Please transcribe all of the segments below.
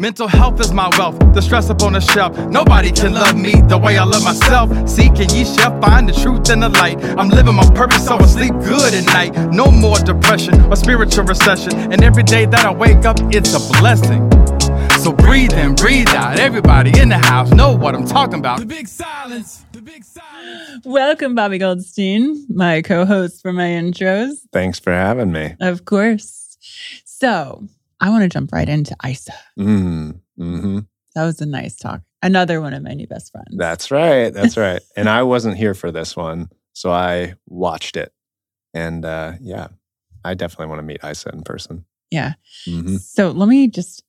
Mental health is my wealth, the stress up on the shelf. Nobody can love me the way I love myself. Seeking ye shall find the truth and the light. I'm living my purpose, so I sleep good at night. No more depression or spiritual recession. And every day that I wake up, it's a blessing. So breathe in, breathe out. Everybody in the house know what I'm talking about. The big silence. The big silence. Welcome, Bobby Goldstein, my co host for my intros. Thanks for having me. Of course. So I want to jump right into Isa. Mm, hmm That was a nice talk. Another one of my new best friends. That's right. That's right. and I wasn't here for this one, so I watched it. And uh, yeah, I definitely want to meet Isa in person. yeah. hmm So let me just,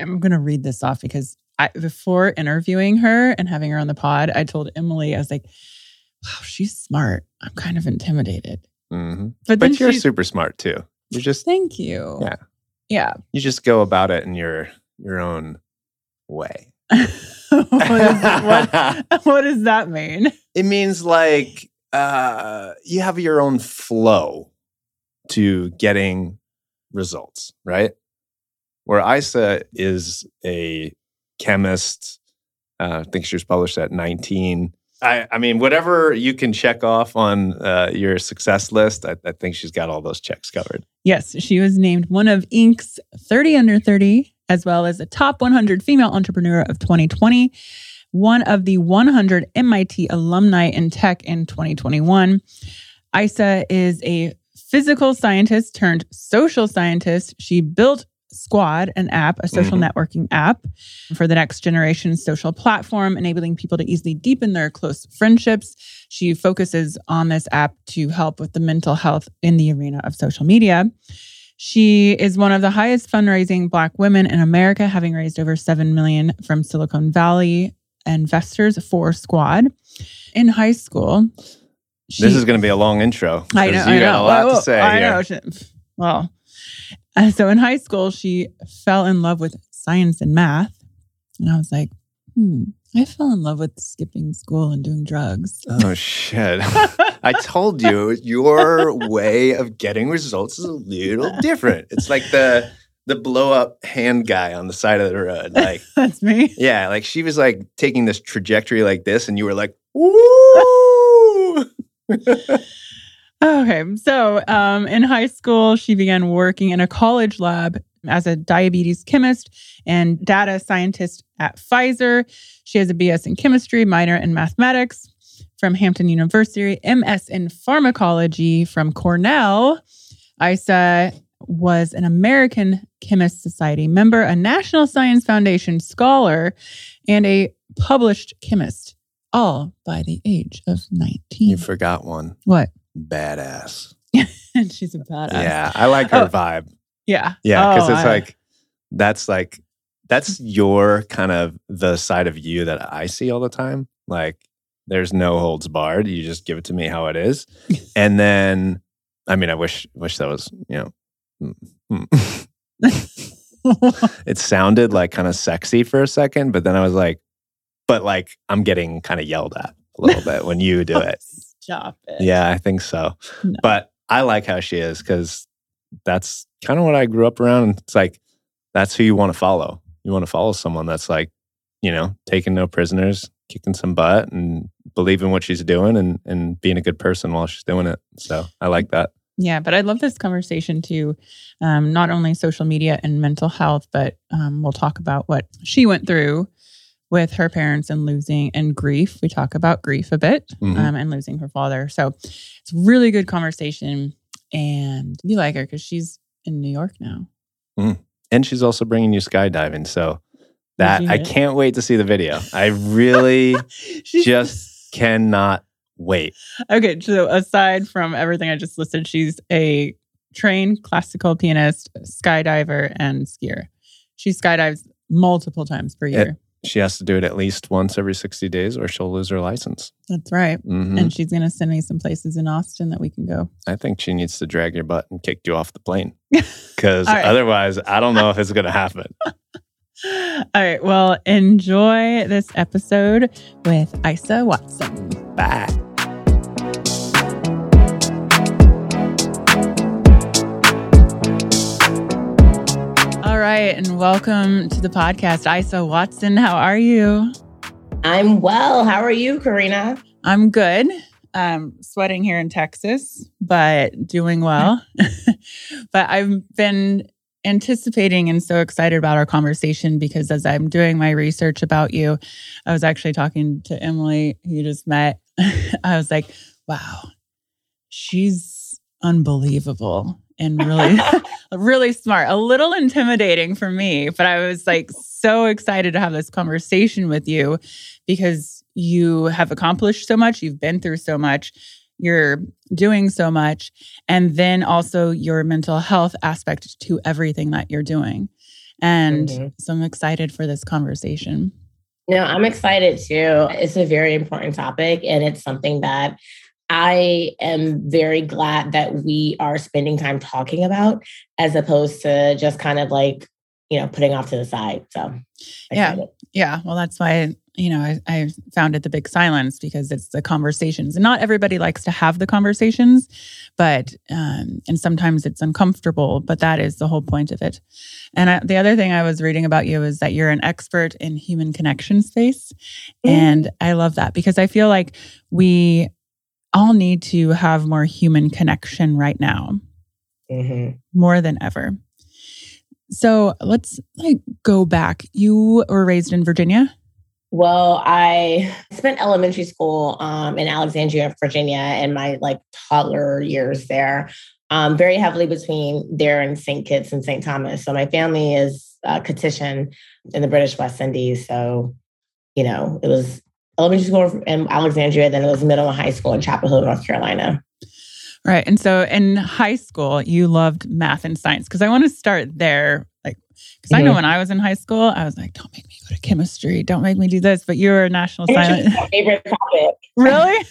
I'm going to read this off because I, before interviewing her and having her on the pod, I told Emily, I was like, wow, she's smart. I'm kind of intimidated. hmm But, But you're she- super smart too. You're just Thank you. Yeah. Yeah. you just go about it in your your own way. what, is, what, what does that mean? it means like uh, you have your own flow to getting results, right? Where Isa is a chemist, uh, I think she was published at 19. I, I mean, whatever you can check off on uh, your success list, I, I think she's got all those checks covered. Yes, she was named one of Inc.'s 30 under 30, as well as a top 100 female entrepreneur of 2020, one of the 100 MIT alumni in tech in 2021. Isa is a physical scientist turned social scientist. She built Squad, an app, a social Mhm. networking app for the next generation social platform, enabling people to easily deepen their close friendships. She focuses on this app to help with the mental health in the arena of social media. She is one of the highest fundraising Black women in America, having raised over 7 million from Silicon Valley investors for Squad. In high school, she, this is going to be a long intro. I know. You I got know. a lot Whoa, to say I here. know. Well, uh, so in high school, she fell in love with science and math. And I was like, hmm, I fell in love with skipping school and doing drugs. Oh shit. I told you your way of getting results is a little different. It's like the the blow up hand guy on the side of the road. Like, That's me. yeah, like she was like taking this trajectory like this, and you were like, Woo! Okay. So um, in high school, she began working in a college lab as a diabetes chemist and data scientist at Pfizer. She has a BS in chemistry, minor in mathematics from Hampton University, MS in pharmacology from Cornell. Isa was an American Chemist Society member, a National Science Foundation scholar, and a published chemist, all by the age of 19. you forgot one. what? Badass. and she's a badass. Yeah, I like her Oh. vibe. Yeah. Yeah, because Oh, it's I- like that's like that's your kind of the side of you that I see all the time. Like there's no holds barred. You just give it to me how it is. and then I mean I wish wish that was, you know, mm, mm. it sounded like kind of sexy for a second, but then I was like, but like I'm getting kind of yelled at a little bit when you do it. Stop it. Yeah, I think so. No. But I like how she is because that's kind of what I grew up around. It's like that's who you want to follow. You want to follow someone that's like, you know, taking no prisoners, kicking some butt, and believing what she's doing, and and being a good person while she's doing it. So I like that. Yeah, but I love this conversation too. Um, not only social media and mental health, but um, we'll talk about what she went through with her parents and losing and grief. We talk about grief a bit Mhm. um, and losing her father. So it's really good conversation. And you like her because she's in New York now. and she's also bringing you skydiving. So that I can't wait to see the video. I really just cannot wait. Okay, so aside from everything I just listed, she's a trained classical pianist, skydiver, and skier. She skydives multiple times per year. She has to do it at least once every 60 days or she'll lose her license. That's right. Mhm. And she's going to send me some places in Austin that we can go. I think she needs to drag your butt and kick you off the plane because right. otherwise, I don't know if it's going to happen. All right. Well, enjoy this episode with Isa Watson. Bye. Right. And welcome to the podcast. Isa Watson, how are you? I'm well. How are you, Karena? I'm good. Um, sweating here in Texas, but doing well. but I've been anticipating and so excited about our conversation because as I'm doing my research about you, I was actually talking to Emily, who you just met. I was like, wow, she's unbelievable and really, really smart. A little intimidating for me, but I was like so excited to have this conversation with you because you have accomplished so much, you've been through so much, you're doing so much, and then also your mental health aspect to everything that you're doing. And Mhm. so I'm excited for this conversation. No, I'm excited too. It's a very important topic, and it's something that I am very glad that we are spending time talking about as opposed to just kind of like, you know, putting off to the side. So, Yeah. Yeah, well, that's why you know I, I founded the Big Silence because it's the conversations, and not everybody likes to have the conversations, but um, and sometimes it's uncomfortable. But that is the whole point of it. And I, the other thing I was reading about you is that you're an expert in human connection space, and I love that because I feel like we all need to have more human connection right now Mhm. more than ever. So let's like go back. You were raised in Virginia. Well, I spent elementary school um, in Alexandria, Virginia, and my like toddler years there, um, very heavily between there and St. Kitts and St. Thomas. So my family is uh, Kittitian in the British West Indies. So, you know, it was elementary school in Alexandria, then it was middle and high school in Chapel Hill, North Carolina. Right. And so in high school, you loved math and science because I want to start there. Like, because I know Mhm. when I was in high school, I was like, don't make me go to chemistry. Don't make me do this. But you were a national science. favorite topic. really?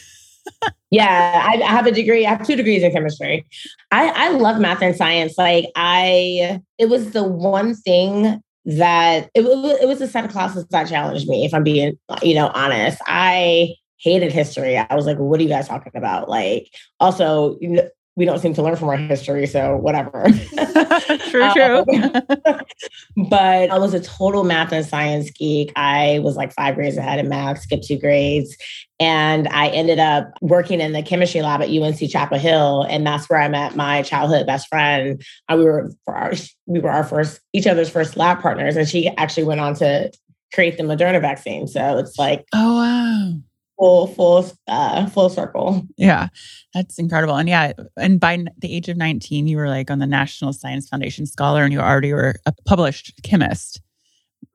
Yeah, I, I have a degree. I have two degrees in chemistry. I, I love math and science. Like I, it was the one thing that it, was it was a set of classes that challenged me. If I'm being, you know, honest, I hated history. I was like, "What are you guys talking about?" Like, also, you know, we don't seem to learn from our history, so whatever. true, um, true. but I was a total math and science geek. I was like five grades ahead in math, skipped two grades. And I ended up working in the chemistry lab at UNC Chapel Hill. And that's where I met my childhood best friend. And we were for our, we were our first, each other's first lab partners. And she actually went on to create the Moderna vaccine. So it's like oh, wow. Full, full, uh, full circle. Yeah, that's incredible. And yeah, and by the age of 19, you were like on the National Science Foundation Scholar and you already were a published chemist.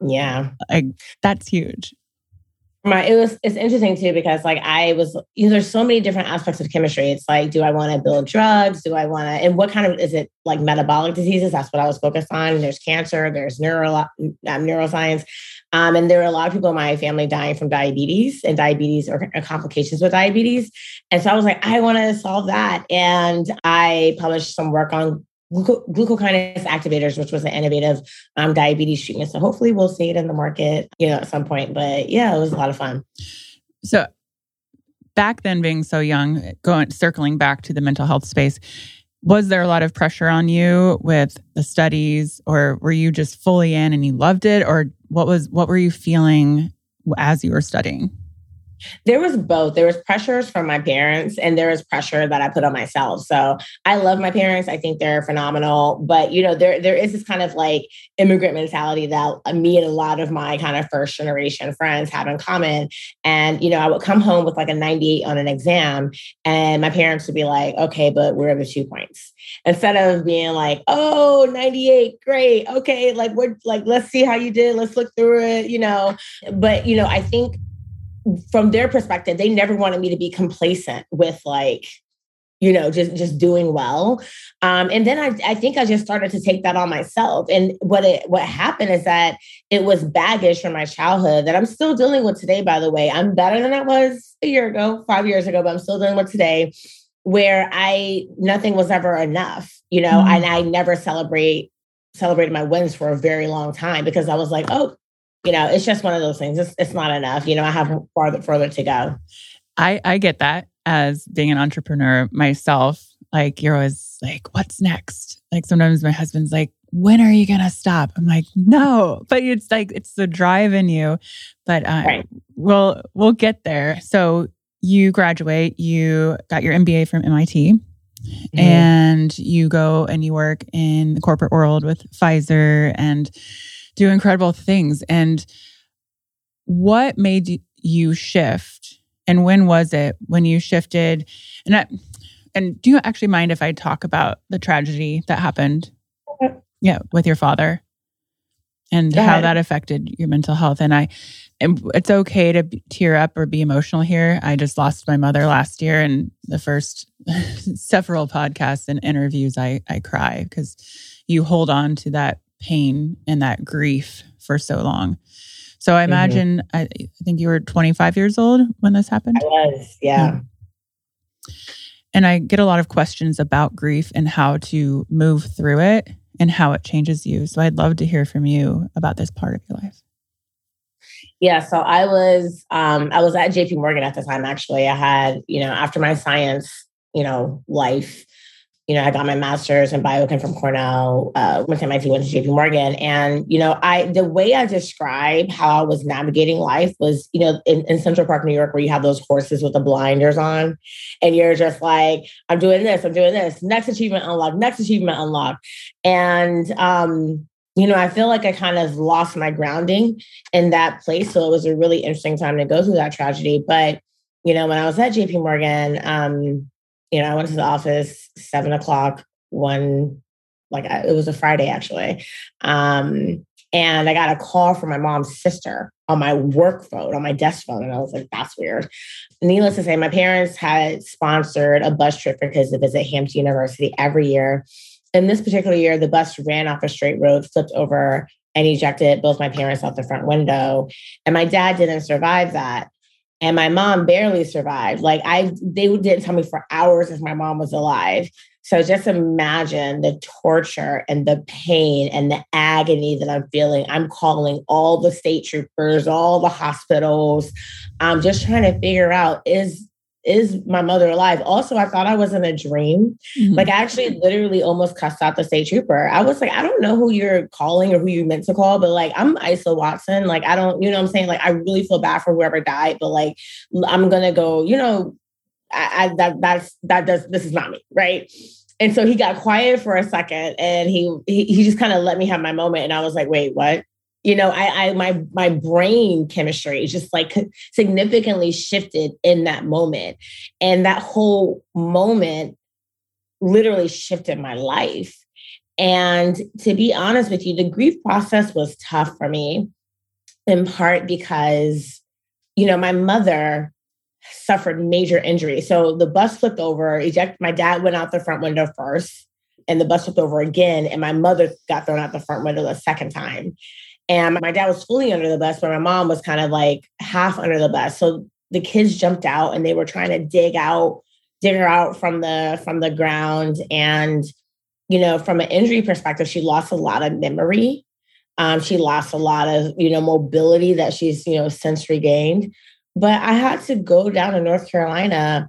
Yeah. Like, that's huge. My it was it's interesting too because like I was you know there's so many different aspects of chemistry. It's like do I want to build drugs? Do I want to and what kind of is it like metabolic diseases? That's what I was focused on. There's cancer. There's neuro um, neuroscience, um, and there are a lot of people in my family dying from diabetes and diabetes or, or complications with diabetes. And so I was like I want to solve that, and I published some work on gluco- glucokinase activators, which was an innovative um, diabetes treatment. So hopefully we'll see it in the market, you know, at some point. But yeah, it was a lot of fun. So back then being so young, going circling back to the mental health space, was there a lot of pressure on you with the studies or were you just fully in and you loved it or what was what were you feeling as you were studying there was both. There was pressures from my parents and there was pressure that I put on myself. So I love my parents. I think they're phenomenal. But you know, there there is this kind of like immigrant mentality that uh, me and a lot of my kind of first generation friends have in common. And you know, I would come home with like a 98 on an exam, and my parents would be like, okay, but where are the two points? Instead of being like, oh, 98, great. Okay, like we're like, let's see how you did. Let's look through it, you know. But you know, I think from their perspective, they never wanted me to be complacent with like, you know, just just doing well. Um, and then I, I think I just started to take that on myself. And what it what happened is that it was baggage from my childhood that I'm still dealing with today. By the way, I'm better than I was a year ago, five years ago, but I'm still dealing with today, where I nothing was ever enough. You know, mm-hmm. and I never celebrate celebrated my wins for a very long time because I was like, oh, you know, it's just one of those things. It's, it's not enough. You know, I have farther further to go. I I get that as being an entrepreneur myself. Like you're always like, what's next? Like sometimes my husband's like, when are you gonna stop? I'm like, no, but it's like it's the drive in you. But uh, right. we'll we'll get there. So you graduate, you got your MBA from MIT. Mm-hmm. And you go and you work in the corporate world with Pfizer and do incredible things. And what made you shift? And when was it when you shifted? And I, and do you actually mind if I talk about the tragedy that happened? Yeah, with your father and how that affected your mental health. And I, and it's okay to tear up or be emotional here. I just lost my mother last year, and the first several podcasts and interviews, I I cry because you hold on to that pain and that grief for so long. So I mm-hmm. imagine mm-hmm. I, I, think you were 25 years old when this happened. I was, yeah. Mm-hmm. And I get a lot of questions about grief and how to move through it and how it changes you. So I'd love to hear from you about this part of your life. Yeah, so I was um I was at JP Morgan at the time actually. I had, you know, after my science, you know, life, you know, I got my master's in biochem from Cornell, uh, went to MIT, went to JP Morgan. And, you know, I, the way I describe how I was navigating life was, you know, in, in Central Park, New York, where you have those horses with the blinders on, and you're just like, I'm doing this, I'm doing this, next achievement unlocked, next achievement unlocked. And, um, you know, I feel like I kind of lost my grounding in that place. So it was a really interesting time to go through that tragedy. But, you know, when I was at JP Morgan, um, you know, I went to the office seven o'clock one, like I, it was a Friday actually. Um, and I got a call from my mom's sister on my work phone, on my desk phone. And I was like, that's weird. Needless to say, my parents had sponsored a bus trip because to visit Hampton University every year. In this particular year, the bus ran off a straight road, flipped over, and ejected both my parents out the front window. And my dad didn't survive that and my mom barely survived. Like I, they didn't tell me for hours if my mom was alive. So just imagine the torture and the pain and the agony that I'm feeling. I'm calling all the state troopers, all the hospitals. I'm just trying to figure out is is my mother alive? Also, I thought I was in a dream. Mm-hmm. Like, I actually literally almost cussed out the state trooper. I was like, I don't know who you're calling or who you meant to call, but like, I'm Isa Watson. Like, I don't, you know I'm saying? Like, I really feel bad for whoever died, but like, I'm to go, you know, I, I, that, that's, that does, this is not me. Right. And so he got quiet for a second and he, he, he just kind of let me have my moment. And I was like, wait, what? You know I, I my my brain chemistry just like significantly shifted in that moment. And that whole moment literally shifted my life. And to be honest with you the grief process was tough for me in part because you know my mother suffered major injury. So the bus flipped over eject my dad went out the front window first and the bus flipped over again and my mother got thrown out the front window the second time and my dad was fully under the bus, but my mom was kind of like half under the bus. So the kids jumped out and they were trying to dig out, dig her out from the from the ground. And, you know, from an injury perspective, she lost a lot of memory. Um, she lost a lot of, you know, mobility that she's, you know, since regained. But I had to go down to North Carolina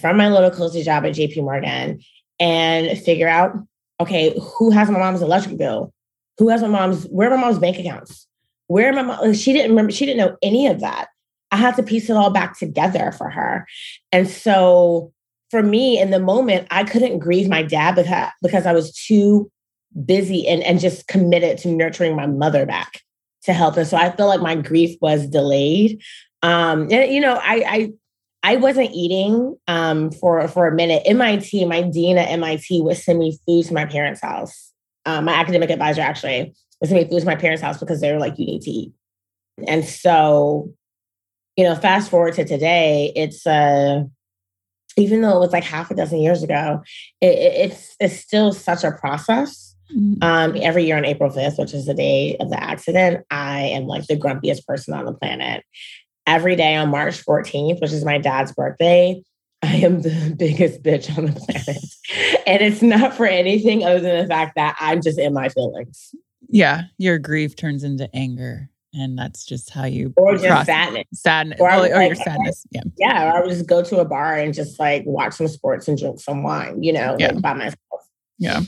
from my little cozy job at JP Morgan and figure out, okay, who has my mom's electric bill? Who has my mom's, where are my mom's bank accounts? Where my mom, she didn't remember, she didn't know any of that. I had to piece it all back together for her. And so for me in the moment, I couldn't grieve my dad because, because I was too busy and, and just committed to nurturing my mother back to help. And so I feel like my grief was delayed. Um, and you know, I I I wasn't eating um for for a minute. MIT, my dean at MIT would send me food to my parents' house. Um, my academic advisor actually would send me food to my parents' house because they were like, you need to eat. And so, you know, fast forward to today, it's uh even though it was like half a dozen years ago, it, it's it's still such a process Mm-hmm. Um, every year on April 5th, which is the day of the accident, I am like the grumpiest person on the planet. Every day on March 14th, which is my dad's birthday, I am the biggest bitch on the planet. and it's not for anything other than the fact that I'm just in my feelings. Yeah. Your grief turns into anger. And that's just how you or just process. sadness, sadness, or, or like, your sadness. Yeah, yeah. Or I would just go to a bar and just like watch some sports and drink some wine, you know, yeah. like by myself. Yeah.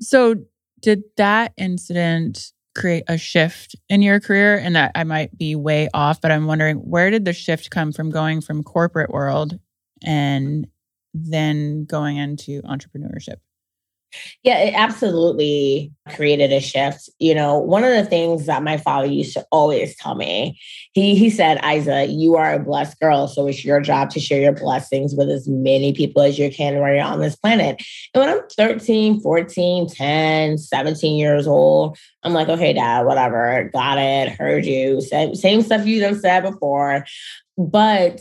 So, did that incident create a shift in your career? And that I might be way off, but I'm wondering where did the shift come from going from corporate world and then going into entrepreneurship? Yeah, it absolutely created a shift. You know, one of the things that my father used to always tell me, he he said, Isa, you are a blessed girl. So it's your job to share your blessings with as many people as you can while you're on this planet. And when I'm 13, 14, 10, 17 years old, I'm like, okay, dad, whatever. Got it. Heard you. Same, same stuff you done said before. But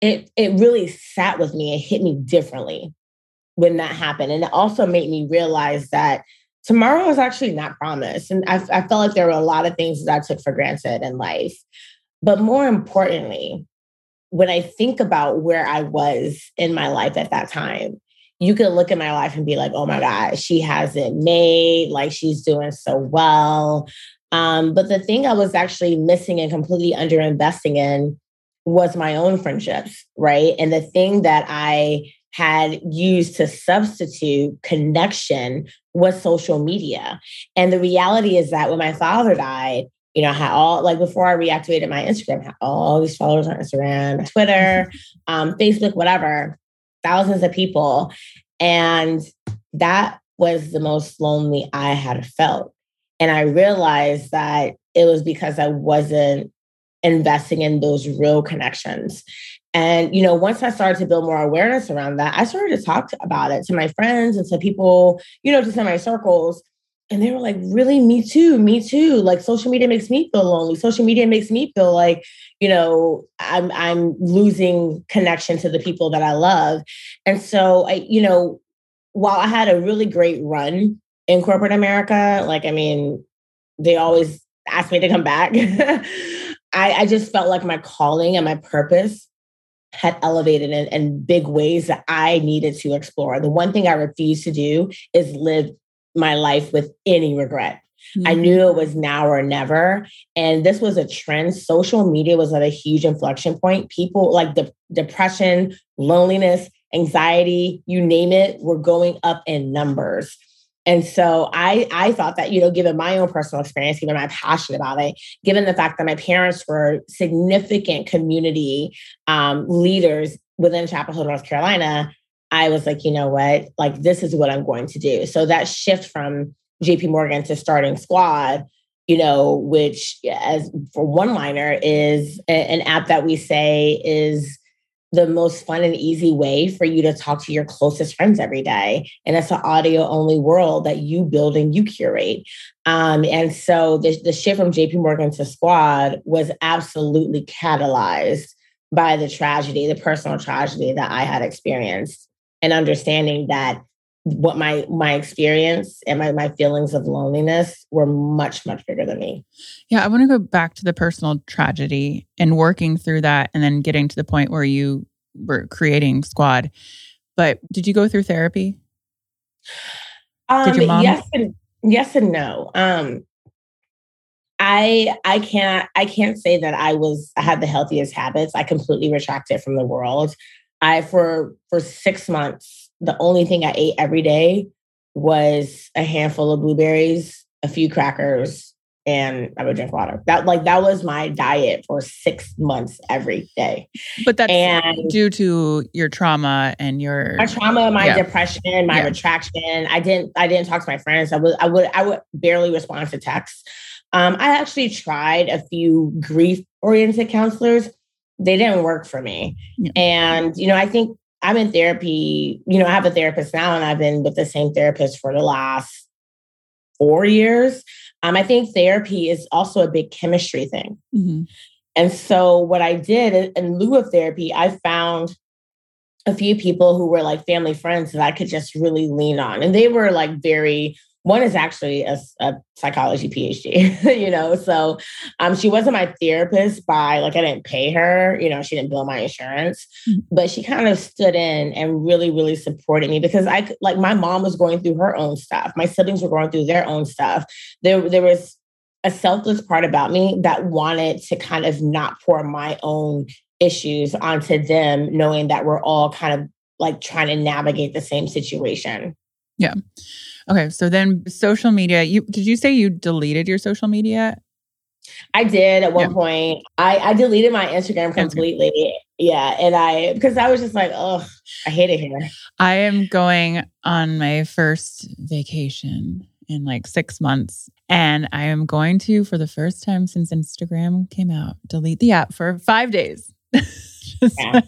it it really sat with me. It hit me differently when that happened. And it also made me realize that tomorrow is actually not promised. And I, I felt like there were a lot of things that I took for granted in life. But more importantly, when I think about where I was in my life at that time, you could look at my life and be like, oh my God, she has it made, like she's doing so well. Um, but the thing I was actually missing and completely underinvesting in was my own friendships, right? And the thing that I had used to substitute connection was social media. And the reality is that when my father died, you know, I had all like before I reactivated my Instagram, had all these followers on Instagram, Twitter, um, Facebook, whatever, thousands of people. And that was the most lonely I had felt. And I realized that it was because I wasn't investing in those real connections. And, you know, once I started to build more awareness around that, I started to talk about it to my friends and to people, you know, just in my circles. And they were like, really, me too, me too. Like social media makes me feel lonely. Social media makes me feel like, you know, I'm I'm losing connection to the people that I love. And so I, you know, while I had a really great run in corporate America, like I mean, they always asked me to come back. I, I just felt like my calling and my purpose had elevated in, in big ways that I needed to explore. The one thing I refused to do is live my life with any regret. Mm-hmm. I knew it was now or never. And this was a trend. Social media was at a huge inflection point. People like the depression, loneliness, anxiety, you name it, were going up in numbers. And so I, I thought that, you know, given my own personal experience, given my passion about it, given the fact that my parents were significant community um, leaders within Chapel Hill, North Carolina, I was like, you know what, like this is what I'm going to do. So that shift from JP Morgan to starting Squad, you know, which as for one liner is an app that we say is the most fun and easy way for you to talk to your closest friends every day. And it's an audio only world that you build and you curate. Um, and so the, the shift from JP Morgan to Squad was absolutely catalyzed by the tragedy, the personal tragedy that I had experienced, and understanding that what my my experience and my, my feelings of loneliness were much much bigger than me. Yeah i want to go back to the personal tragedy and working through that and then getting to the point where you were creating squad. But did you go through therapy? Um, yes and yes and no. Um I I can't I can't say that I was I had the healthiest habits. I completely retracted from the world. I for for six months the only thing I ate every day was a handful of blueberries, a few crackers, and I would drink water. That like that was my diet for six months every day. But that's and due to your trauma and your my trauma, my yeah. depression, my yeah. retraction. I didn't I didn't talk to my friends. I would I would I would barely respond to texts. Um, I actually tried a few grief oriented counselors. They didn't work for me. Yeah. And, you know, I think I'm in therapy, you know, I have a therapist now and I've been with the same therapist for the last four years. Um, I think therapy is also a big chemistry thing. Mm-hmm. And so what I did in lieu of therapy, I found a few people who were like family friends that I could just really lean on. And they were like very one is actually a, a psychology PhD, you know. So um, she wasn't my therapist by like I didn't pay her, you know, she didn't bill my insurance, mm-hmm. but she kind of stood in and really, really supported me because I like my mom was going through her own stuff, my siblings were going through their own stuff. There, there was a selfless part about me that wanted to kind of not pour my own issues onto them, knowing that we're all kind of like trying to navigate the same situation. Yeah. Okay, so then social media. You did you say you deleted your social media? I did at one yeah. point. I, I deleted my Instagram completely. Instagram. Yeah, and I because I was just like, oh, I hate it here. I am going on my first vacation in like six months, and I am going to, for the first time since Instagram came out, delete the app for five days. yeah.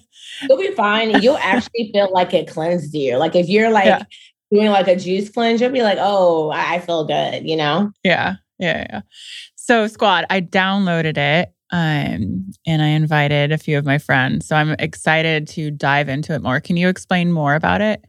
You'll be fine. You'll actually feel like it cleansed you. Like if you're like. Yeah doing like a juice cleanse, you'll be like, oh, I feel good, you know? Yeah. Yeah. Yeah. So, Squad, I downloaded it um, and I invited a few of my friends. So, I'm excited to dive into it more. Can you explain more about it?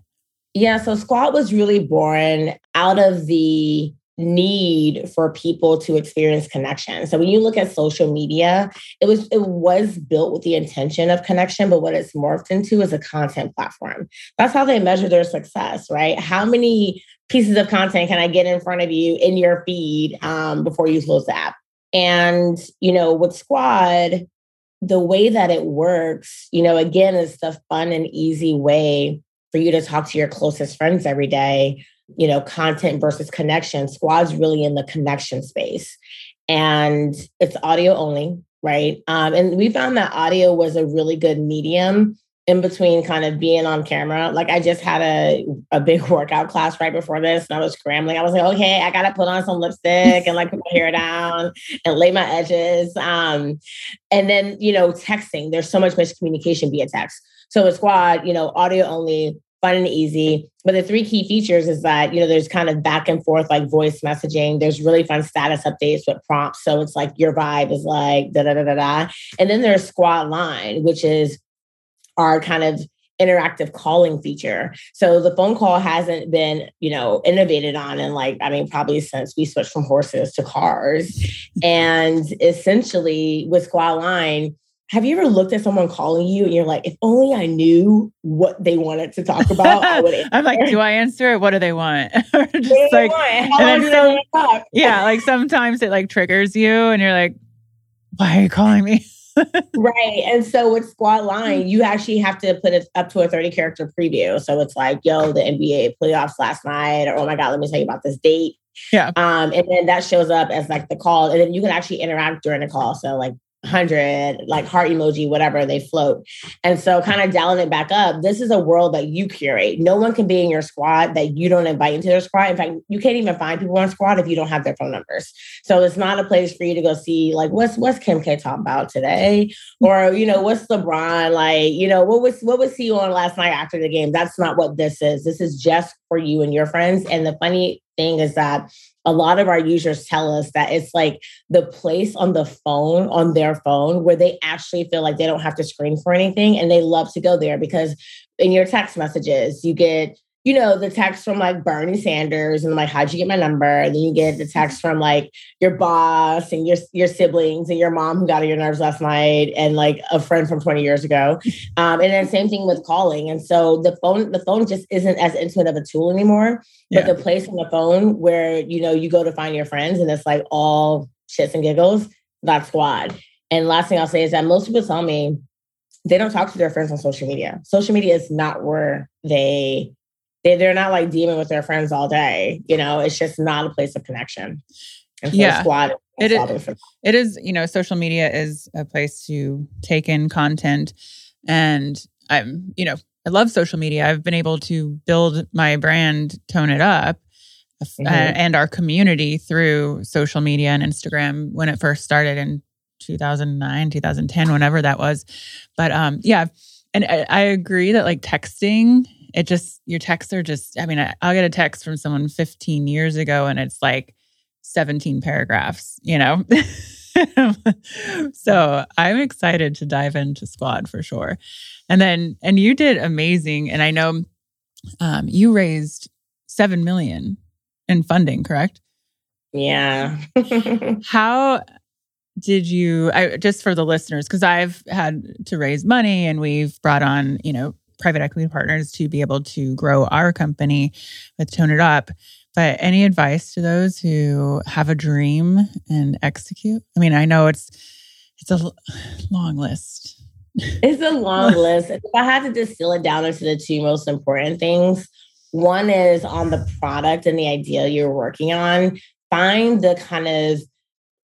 Yeah. So, Squad was really born out of the need for people to experience connection. So when you look at social media, it was it was built with the intention of connection, but what it's morphed into is a content platform. That's how they measure their success, right? How many pieces of content can I get in front of you in your feed um, before you close the app? And you know, with Squad, the way that it works, you know, again, is the fun and easy way for you to talk to your closest friends every day you know, content versus connection. Squad's really in the connection space. And it's audio only, right? Um, and we found that audio was a really good medium in between kind of being on camera. Like I just had a, a big workout class right before this and I was scrambling. I was like, okay, I gotta put on some lipstick and like put my hair down and lay my edges. Um, and then, you know, texting, there's so much miscommunication via text. So a squad, you know, audio only, fun and easy. But the three key features is that, you know, there's kind of back and forth like voice messaging. There's really fun status updates with prompts. So it's like your vibe is like da da da da da. And then there's Squad Line, which is our kind of interactive calling feature. So the phone call hasn't been, you know, innovated on in like, I mean, probably since we switched from horses to cars. and essentially with Squad Line, have you ever looked at someone calling you and you're like, if only I knew what they wanted to talk about, I would I'm like, do I answer it? What do they want? Just like, some, yeah, like sometimes it like triggers you and you're like, why are you calling me? right. And so with Squad Line, you actually have to put it up to a 30 character preview. So it's like, yo, the NBA playoffs last night, or oh my God, let me tell you about this date. Yeah. Um, and then that shows up as like the call, and then you can actually interact during the call. So like 100 like heart emoji whatever they float. And so kind of dialing it back up this is a world that you curate. No one can be in your squad that you don't invite into their squad. In fact you can't even find people on squad if you don't have their phone numbers. So it's not a place for you to go see like what's what's kim k talking about today? Or you know what's lebron like? You know what was what was he on last night after the game? That's not what this is. This is just for you and your friends. And the funny thing is that a lot of our users tell us that it's like the place on the phone, on their phone, where they actually feel like they don't have to screen for anything. And they love to go there because in your text messages, you get you know, the text from like Bernie Sanders and like, how'd you get my number? And then you get the text from like your boss and your your siblings and your mom who got on your nerves last night and like a friend from 20 years ago. Um, and then same thing with calling. And so the phone, the phone just isn't as intimate of a tool anymore. But yeah. the place on the phone where, you know, you go to find your friends and it's like all shits and giggles, that's squad. And last thing I'll say is that most people tell me they don't talk to their friends on social media. Social media is not where they they, they're not like dealing with their friends all day. You know, it's just not a place of connection. And so yeah. squad it is, it is, you know, social media is a place to take in content. And I'm, you know, I love social media. I've been able to build my brand, tone it up, mm-hmm. uh, and our community through social media and Instagram when it first started in 2009, 2010, whenever that was. But um, yeah, and I, I agree that like texting, it just your texts are just. I mean, I, I'll get a text from someone 15 years ago, and it's like 17 paragraphs. You know. so I'm excited to dive into Squad for sure. And then, and you did amazing. And I know um, you raised seven million in funding, correct? Yeah. How did you? I just for the listeners, because I've had to raise money, and we've brought on, you know, private equity partners to be able to grow our company with Tone It Up. But any advice to those who have a dream and execute? I mean, I know it's it's a long list. It's a long list. If I had to distill it down into the two most important things, one is on the product and the idea you're working on. Find the kind of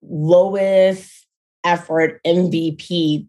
lowest effort MVP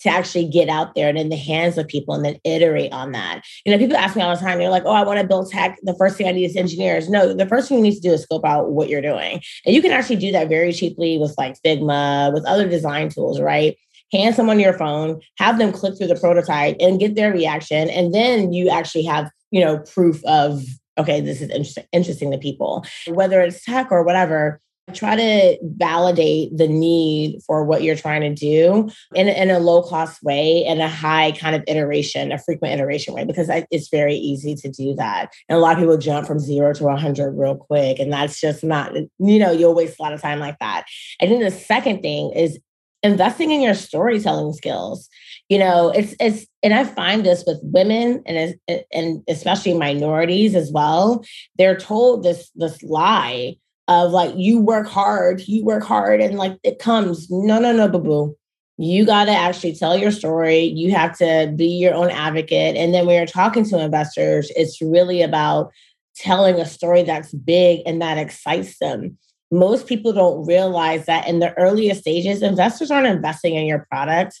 to actually get out there and in the hands of people and then iterate on that. You know, people ask me all the time, they're like, oh, I want to build tech. The first thing I need is engineers. No, the first thing you need to do is scope out what you're doing. And you can actually do that very cheaply with like Figma, with other design tools, right? Hand someone your phone, have them click through the prototype and get their reaction. And then you actually have, you know, proof of, okay, this is interesting, interesting to people. Whether it's tech or whatever, try to validate the need for what you're trying to do in, in a low cost way and a high kind of iteration, a frequent iteration way, because it's very easy to do that. And a lot of people jump from zero to 100 real quick. And that's just not, you know, you'll waste a lot of time like that. And then the second thing is investing in your storytelling skills you know it's it's and i find this with women and and especially minorities as well they're told this this lie of like you work hard, you work hard, and like it comes. No, no, no, boo boo. You got to actually tell your story. You have to be your own advocate. And then when you're talking to investors, it's really about telling a story that's big and that excites them. Most people don't realize that in the earliest stages, investors aren't investing in your product.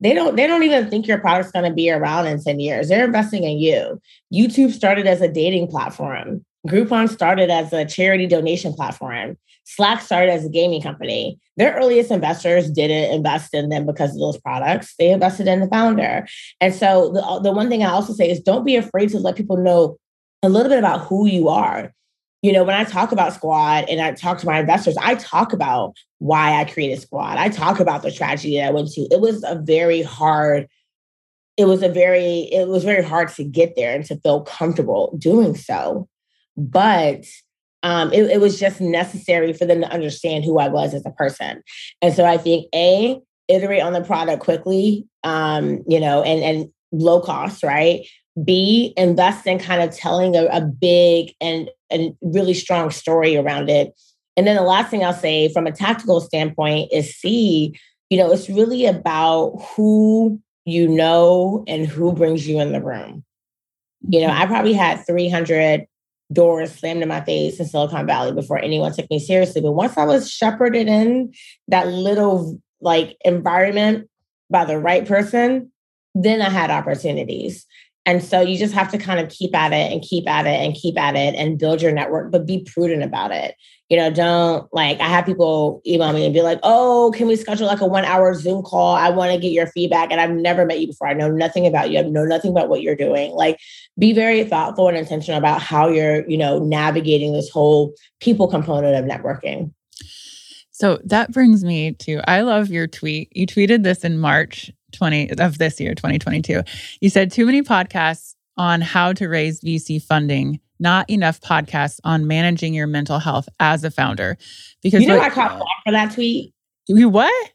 They don't they don't even think your product's going to be around in 10 years. They're investing in you. YouTube started as a dating platform. Groupon started as a charity donation platform. Slack started as a gaming company. Their earliest investors didn't invest in them because of those products. They invested in the founder. And so the, the one thing I also say is don't be afraid to let people know a little bit about who you are. You know, when I talk about Squad and I talk to my investors, I talk about why I created Squad. I talk about the tragedy that I went to. It was a very hard it was a very it was very hard to get there and to feel comfortable doing so but um, it, it was just necessary for them to understand who I was as a person. And so I think A, iterate on the product quickly, um, you know, and and low cost, right? B, invest in kind of telling a, a big and, and really strong story around it. And then the last thing I'll say from a tactical standpoint is C, you know, it's really about who you know and who brings you in the room. You know, mm-hmm. I probably had 300 doors slammed in my face in Silicon Valley before anyone took me seriously. But once I was shepherded in that little like environment by the right person, then I had opportunities. And so you just have to kind of keep at it and keep at it and keep at it and build your network, but be prudent about it. You know, don't like I have people email me and be like, oh, can we schedule like a one hour Zoom call? I want to get your feedback. And I've never met you before. I know nothing about you. I know nothing about what you're doing. Like be very thoughtful and intentional about how you're, you know, navigating this whole people component of networking. So that brings me to I love your tweet. You tweeted this in March 20 of this year, 2022. You said too many podcasts on how to raise VC funding, not enough podcasts on managing your mental health as a founder. Because you know, I caught flack for that tweet. You what?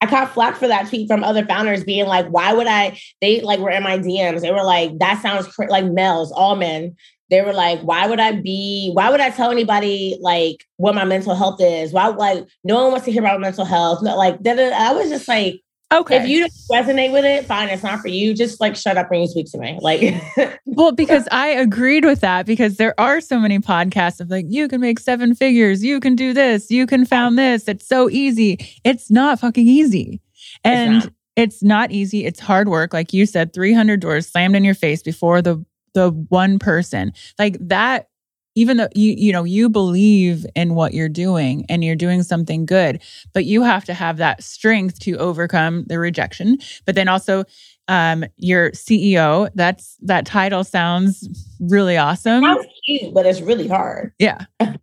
I caught flack for that tweet from other founders being like, why would I? They like were in my DMs. They were like, that sounds cr-, like males, all men. They were like, why would I be, why would I tell anybody like what my mental health is? Why like no one wants to hear about mental health? No, like I was just like, Okay. If you don't resonate with it, fine, it's not for you. Just like shut up when you speak to me. Like, well, because I agreed with that because there are so many podcasts of like, you can make seven figures, you can do this, you can found this. It's so easy. It's not fucking easy. And it's not, it's not easy. It's hard work. Like you said, 300 doors slammed in your face before the the one person. Like that even though you you know you believe in what you're doing and you're doing something good but you have to have that strength to overcome the rejection. But then also um your ceo that's that title sounds really awesome. Sounds cute but it's really hard. Yeah.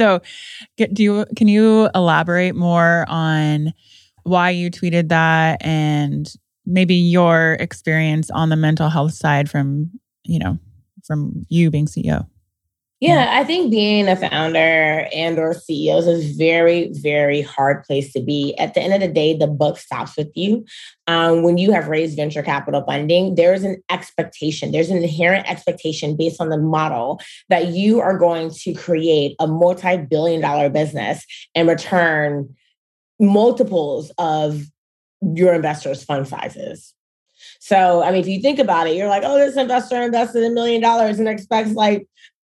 So get, do you can you elaborate more on why you tweeted that and maybe your experience on the mental health side from you know from you being ceo yeah, I think being a founder and or CEO is a very, very hard place to be. At the end of the day, the buck stops with you. Um, when you have raised venture capital funding, there's an expectation. There's an inherent expectation based on the model that you are going to create a multi-billion dollar business and return multiples of your investors' fund sizes. So, I mean, if you think about it, you're like, oh, this investor invested a million dollars and expects like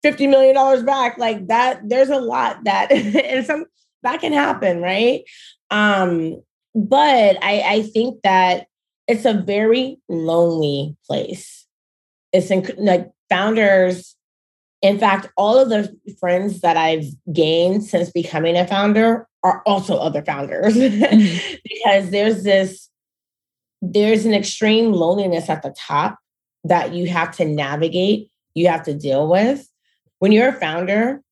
$50 million back like that there's a lot that and some that can happen right? Um but i i think that it's a very lonely place. It's in, like founders in fact all of the friends that i've gained since becoming a founder are also other founders. Mm-hmm. because there's this there's an extreme loneliness at the top that you have to navigate you have to deal with when you're a founder,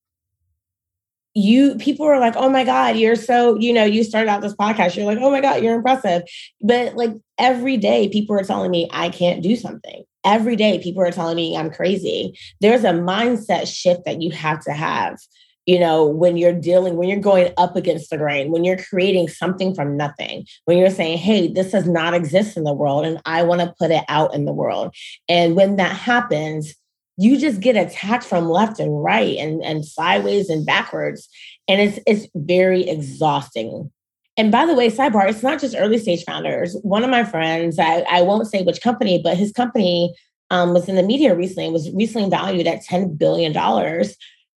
you people are like, oh my God, you're so, you know, you started out this podcast. You're like, oh my God, you're impressive. But like every day, people are telling me I can't do something. Every day, people are telling me I'm crazy. There's a mindset shift that you have to have, you know, when you're dealing, when you're going up against the grain, when you're creating something from nothing, when you're saying, hey, this does not exist in the world and I want to put it out in the world. And when that happens, you just get attacked from left and right and, and sideways and backwards. And it's it's very exhausting. And by the way, sidebar, it's not just early stage founders. One of my friends, I, I won't say which company, but his company um, was in the media recently, was recently valued at $10 billion.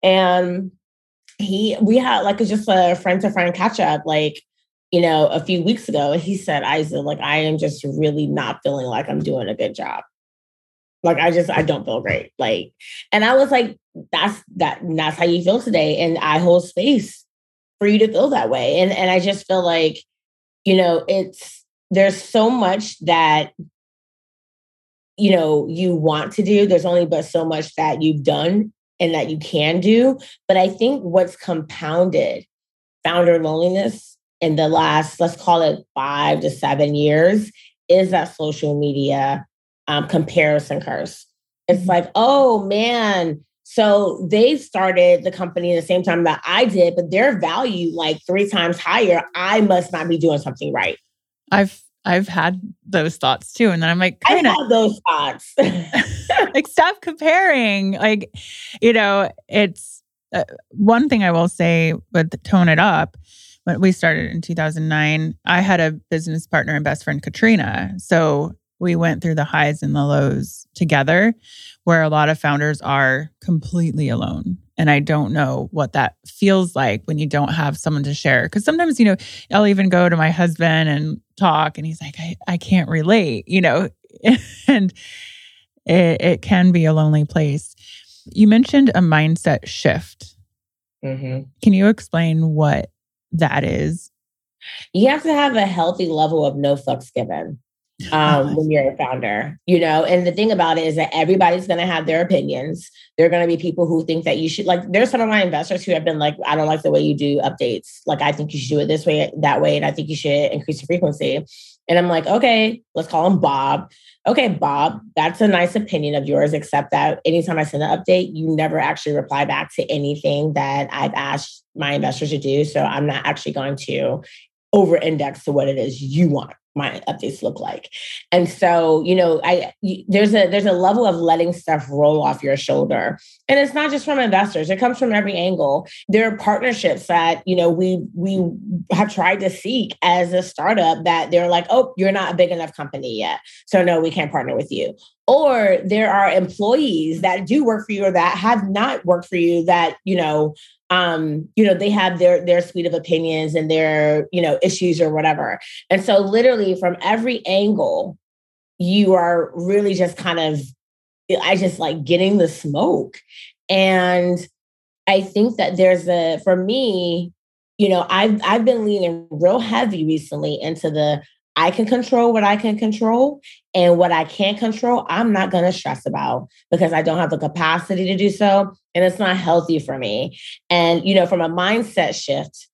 And he, we had like just a friend to friend catch up, like, you know, a few weeks ago. And he said, Isa, like, I am just really not feeling like I'm doing a good job. Like I just I don't feel great. Like, and I was like, that's that that's how you feel today. And I hold space for you to feel that way. And and I just feel like, you know, it's there's so much that you know you want to do. There's only but so much that you've done and that you can do. But I think what's compounded founder loneliness in the last, let's call it five to seven years, is that social media um, comparison curse. It's mm-hmm. like, oh man, so they started the company at the same time that I did, but their value like three times higher. I must not be doing something right. I've I've had those thoughts too, and then I'm like, I've had those thoughts. like, stop comparing. Like, you know, it's uh, one thing I will say, but tone it up. When we started in 2009, I had a business partner and best friend, Katrina. So we went through the highs and the lows together, where a lot of founders are completely alone. And I don't know what that feels like when you don't have someone to share. Because sometimes, you know, I'll even go to my husband and talk, and he's like, I, I can't relate, you know, and it, it can be a lonely place. You mentioned a mindset shift. Mm-hmm. Can you explain what that is? You have to have a healthy level of no fucks given um, when you're a founder, you know. And the thing about it is that everybody's going to have their opinions. There are going to be people who think that you should, like, there's some of my investors who have been like, I don't like the way you do updates. Like, I think you should do it this way, that way. And I think you should increase the frequency. And I'm like, okay, let's call him Bob. Okay, Bob, that's a nice opinion of yours, except that anytime I send an update, you never actually reply back to anything that I've asked my investors to do. So I'm not actually going to over index to what it is you want my updates look like. And so, you know, I there's a there's a level of letting stuff roll off your shoulder. And it's not just from investors, it comes from every angle. There are partnerships that, you know, we we have tried to seek as a startup that they're like, "Oh, you're not a big enough company yet. So no, we can't partner with you." Or there are employees that do work for you or that have not worked for you that, you know, um, you know, they have their their suite of opinions and their, you know, issues or whatever. And so literally from every angle, you are really just kind of I just like getting the smoke. And I think that there's a for me, you know, I've I've been leaning real heavy recently into the I can control what I can control. And what I can't control, I'm not going to stress about because I don't have the capacity to do so. And it's not healthy for me. And, you know, from a mindset shift,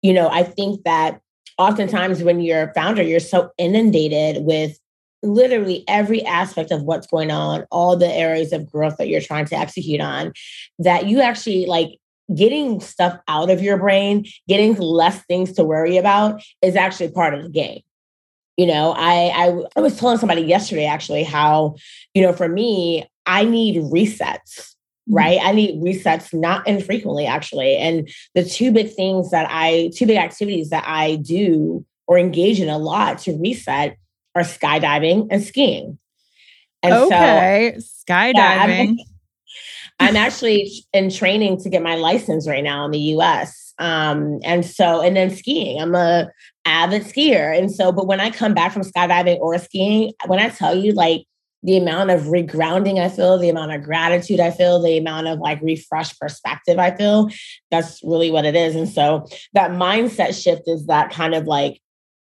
you know, I think that oftentimes when you're a founder, you're so inundated with literally every aspect of what's going on, all the areas of growth that you're trying to execute on, that you actually like getting stuff out of your brain, getting less things to worry about is actually part of the game. You know, I, I I was telling somebody yesterday actually how, you know, for me, I need resets, mm-hmm. right? I need resets not infrequently actually. And the two big things that I two big activities that I do or engage in a lot to reset are skydiving and skiing. And okay, so, skydiving. Yeah, I'm, I'm actually in training to get my license right now in the US. Um, and so, and then skiing. I'm a avid skier. And so, but when I come back from skydiving or skiing, when I tell you like the amount of regrounding I feel, the amount of gratitude I feel, the amount of like refreshed perspective I feel, that's really what it is. And so that mindset shift is that kind of like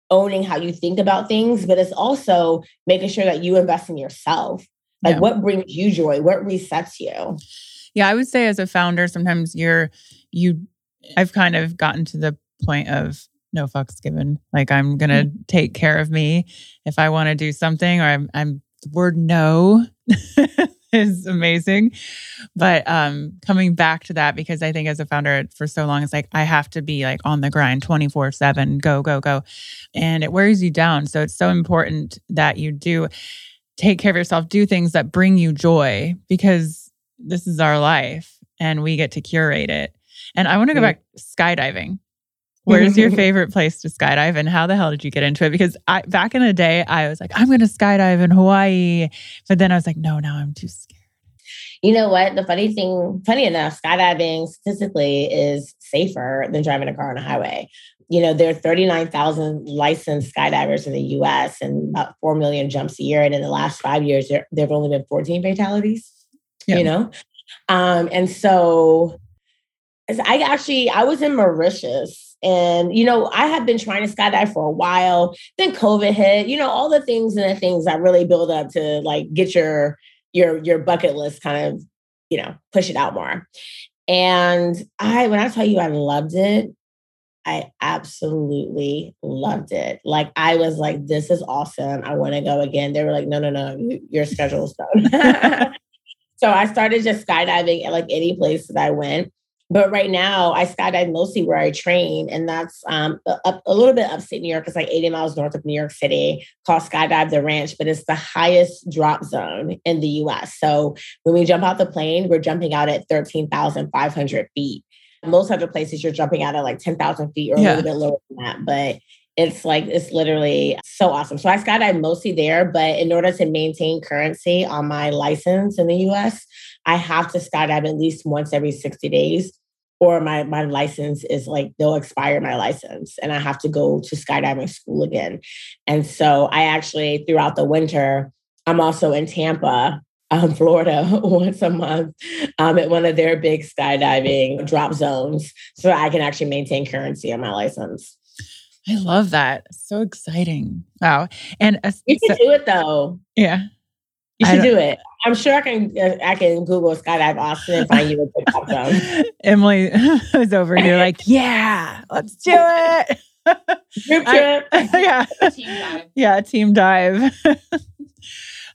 owning how you think about things, but it's also making sure that you invest in yourself. Like yeah. what brings you joy? What resets you? Yeah, I would say as a founder, sometimes you're you I've kind of gotten to the point of no fucks given. Like I'm gonna mm-hmm. take care of me if I want to do something, or I'm, I'm the word no is amazing. But um coming back to that because I think as a founder for so long, it's like I have to be like on the grind 24 7, go, go, go. And it wears you down. So it's so important that you do take care of yourself, do things that bring you joy because this is our life and we get to curate it. And I want to go back skydiving. Where's your favorite place to skydive and how the hell did you get into it? Because I back in the day I was like, I'm gonna skydive in Hawaii. But then I was like, no, now I'm too scared. You know what? The funny thing, funny enough, skydiving statistically is safer than driving a car on a highway. You know, there are 39,000 licensed skydivers in the US and about 4 million jumps a year. And in the last five years, there, there have only been 14 fatalities, yeah. you know? Um, and so I actually I was in Mauritius and you know I have been trying to skydive for a while. Then COVID hit. You know all the things and the things that really build up to like get your your your bucket list kind of you know push it out more. And I when I tell you I loved it, I absolutely loved it. Like I was like, this is awesome. I want to go again. They were like, no, no, no, your schedule's done. so I started just skydiving at like any place that I went. But right now, I skydive mostly where I train, and that's um, up, a little bit upstate New York. It's like 80 miles north of New York City, called Skydive the Ranch, but it's the highest drop zone in the US. So when we jump out the plane, we're jumping out at 13,500 feet. Most other places, you're jumping out at like 10,000 feet or a yeah. little bit lower than that. But it's like it's literally so awesome. So I skydive mostly there, but in order to maintain currency on my license in the US, I have to skydive at least once every 60 days or my my license is like they'll expire my license and I have to go to skydiving school again. And so I actually throughout the winter, I'm also in Tampa, um, Florida, once a month um, at one of their big skydiving drop zones, so I can actually maintain currency on my license. I love that. So exciting! Wow, and uh, you can so, do it though. Yeah, you should do it. I'm sure I can. Uh, I can Google skydive Austin and find you a TikTok zone. Emily is over here, like, yeah, let's do it. Group trip. I, yeah. Team dive. Yeah, team dive.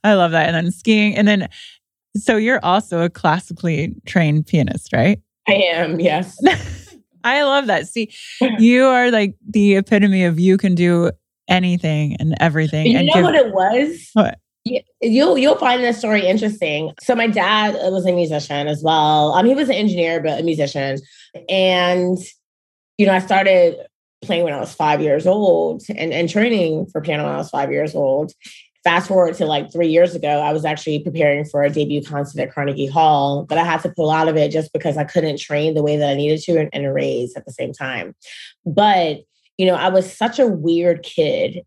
I love that. And then skiing, and then so you're also a classically trained pianist, right? I am. Yes. I love that. See, you are like the epitome of you can do anything and everything. You and know give, what it was? What? You'll you'll find this story interesting. So my dad was a musician as well. Um, he was an engineer, but a musician. And you know, I started playing when I was five years old and, and training for piano when I was five years old. Fast forward to like three years ago, I was actually preparing for a debut concert at Carnegie Hall, but I had to pull out of it just because I couldn't train the way that I needed to and, and raise at the same time. But, you know, I was such a weird kid.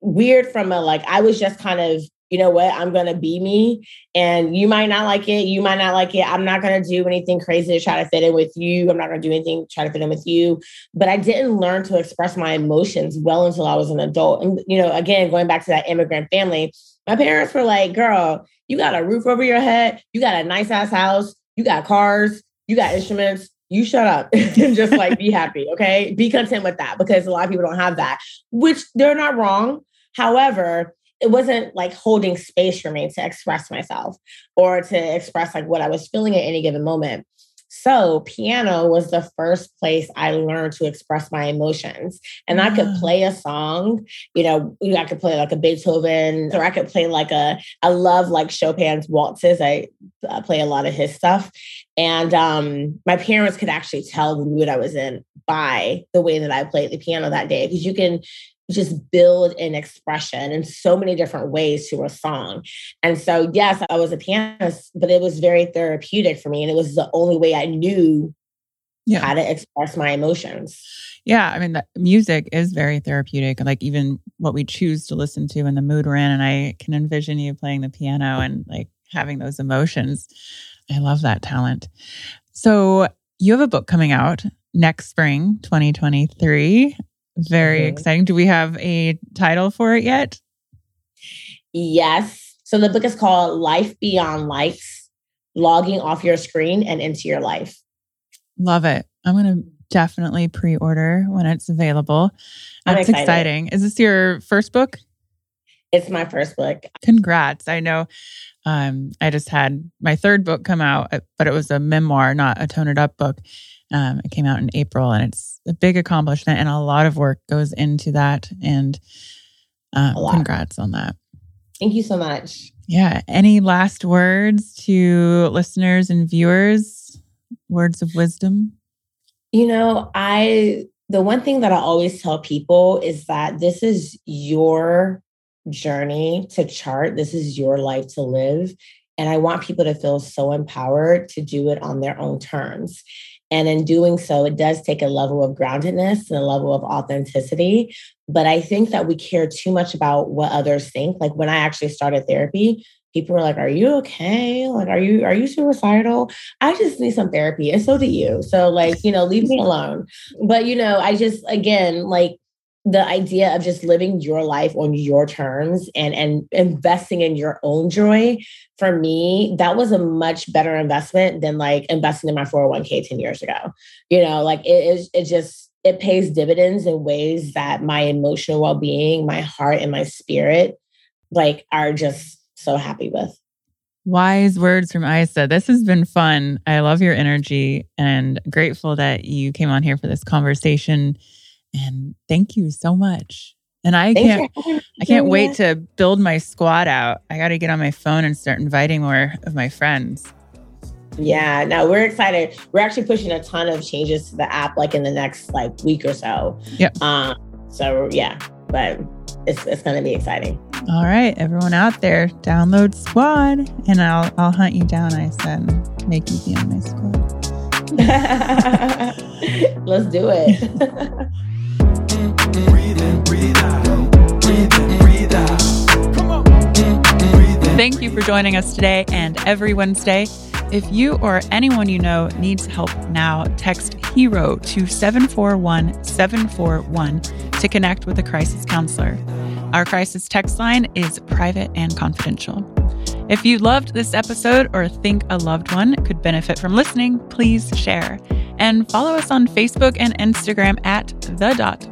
Weird from a like, I was just kind of you know what, I'm going to be me. And you might not like it. You might not like it. I'm not going to do anything crazy to try to fit in with you. I'm not going to do anything to try to fit in with you. But I didn't learn to express my emotions well until I was an adult. And, you know, again, going back to that immigrant family, my parents were like, girl, you got a roof over your head. You got a nice ass house. You got cars. You got instruments you shut up and just like be happy, okay? Be content with that because a lot of people don't have that, which they're not wrong. However, it wasn't like holding space for me to express myself or to express like what I was feeling at any given moment. So, piano was the first place I learned to express my emotions. And I could play a song, you know, I could play like a Beethoven, or I could play like a, I love like Chopin's waltzes. I, I play a lot of his stuff. And um, my parents could actually tell the mood I was in by the way that I played the piano that day. Because you can, just build an expression in so many different ways to a song. And so, yes, I was a pianist, but it was very therapeutic for me. And it was the only way I knew yeah. how to express my emotions. Yeah. I mean, music is very therapeutic, like even what we choose to listen to and the mood we're in. And I can envision you playing the piano and like having those emotions. I love that talent. So, you have a book coming out next spring, 2023. Very mm-hmm. exciting. Do we have a title for it yet? Yes. So the book is called Life Beyond Likes Logging Off Your Screen and Into Your Life. Love it. I'm going to definitely pre order when it's available. That's exciting. Is this your first book? It's my first book. Congrats. I know um, I just had my third book come out, but it was a memoir, not a toned up book. Um, it came out in April, and it's a big accomplishment, and a lot of work goes into that. And uh, congrats on that. Thank you so much. Yeah. Any last words to listeners and viewers? Words of wisdom? You know, I, the one thing that I always tell people is that this is your journey to chart, this is your life to live. And I want people to feel so empowered to do it on their own terms. And in doing so, it does take a level of groundedness and a level of authenticity. But I think that we care too much about what others think. Like when I actually started therapy, people were like, Are you okay? Like, are you are you suicidal? I just need some therapy. And so do you. So, like, you know, leave me alone. But you know, I just again, like the idea of just living your life on your terms and and investing in your own joy for me that was a much better investment than like investing in my 401k 10 years ago you know like it is it just it pays dividends in ways that my emotional well-being my heart and my spirit like are just so happy with Wise words from Isa. This has been fun. I love your energy and grateful that you came on here for this conversation. And thank you so much. And I can't I can't wait to build my squad out. I got to get on my phone and start inviting more of my friends. Yeah, no, we're excited. We're actually pushing a ton of changes to the app like in the next like week or so. Yep. Um so yeah, but it's it's going to be exciting. All right, everyone out there, download Squad and I'll I'll hunt you down I said make you be on my squad. Let's do it. Thank you for joining us today and every Wednesday. If you or anyone you know needs help now, text HERO to 741 741 to connect with a crisis counselor. Our crisis text line is private and confidential. If you loved this episode or think a loved one could benefit from listening, please share. And follow us on Facebook and Instagram at the dot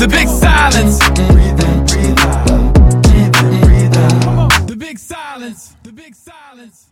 The big silence. Breathe in, breathe out. Breathe in, breathe out. The big silence. The big silence.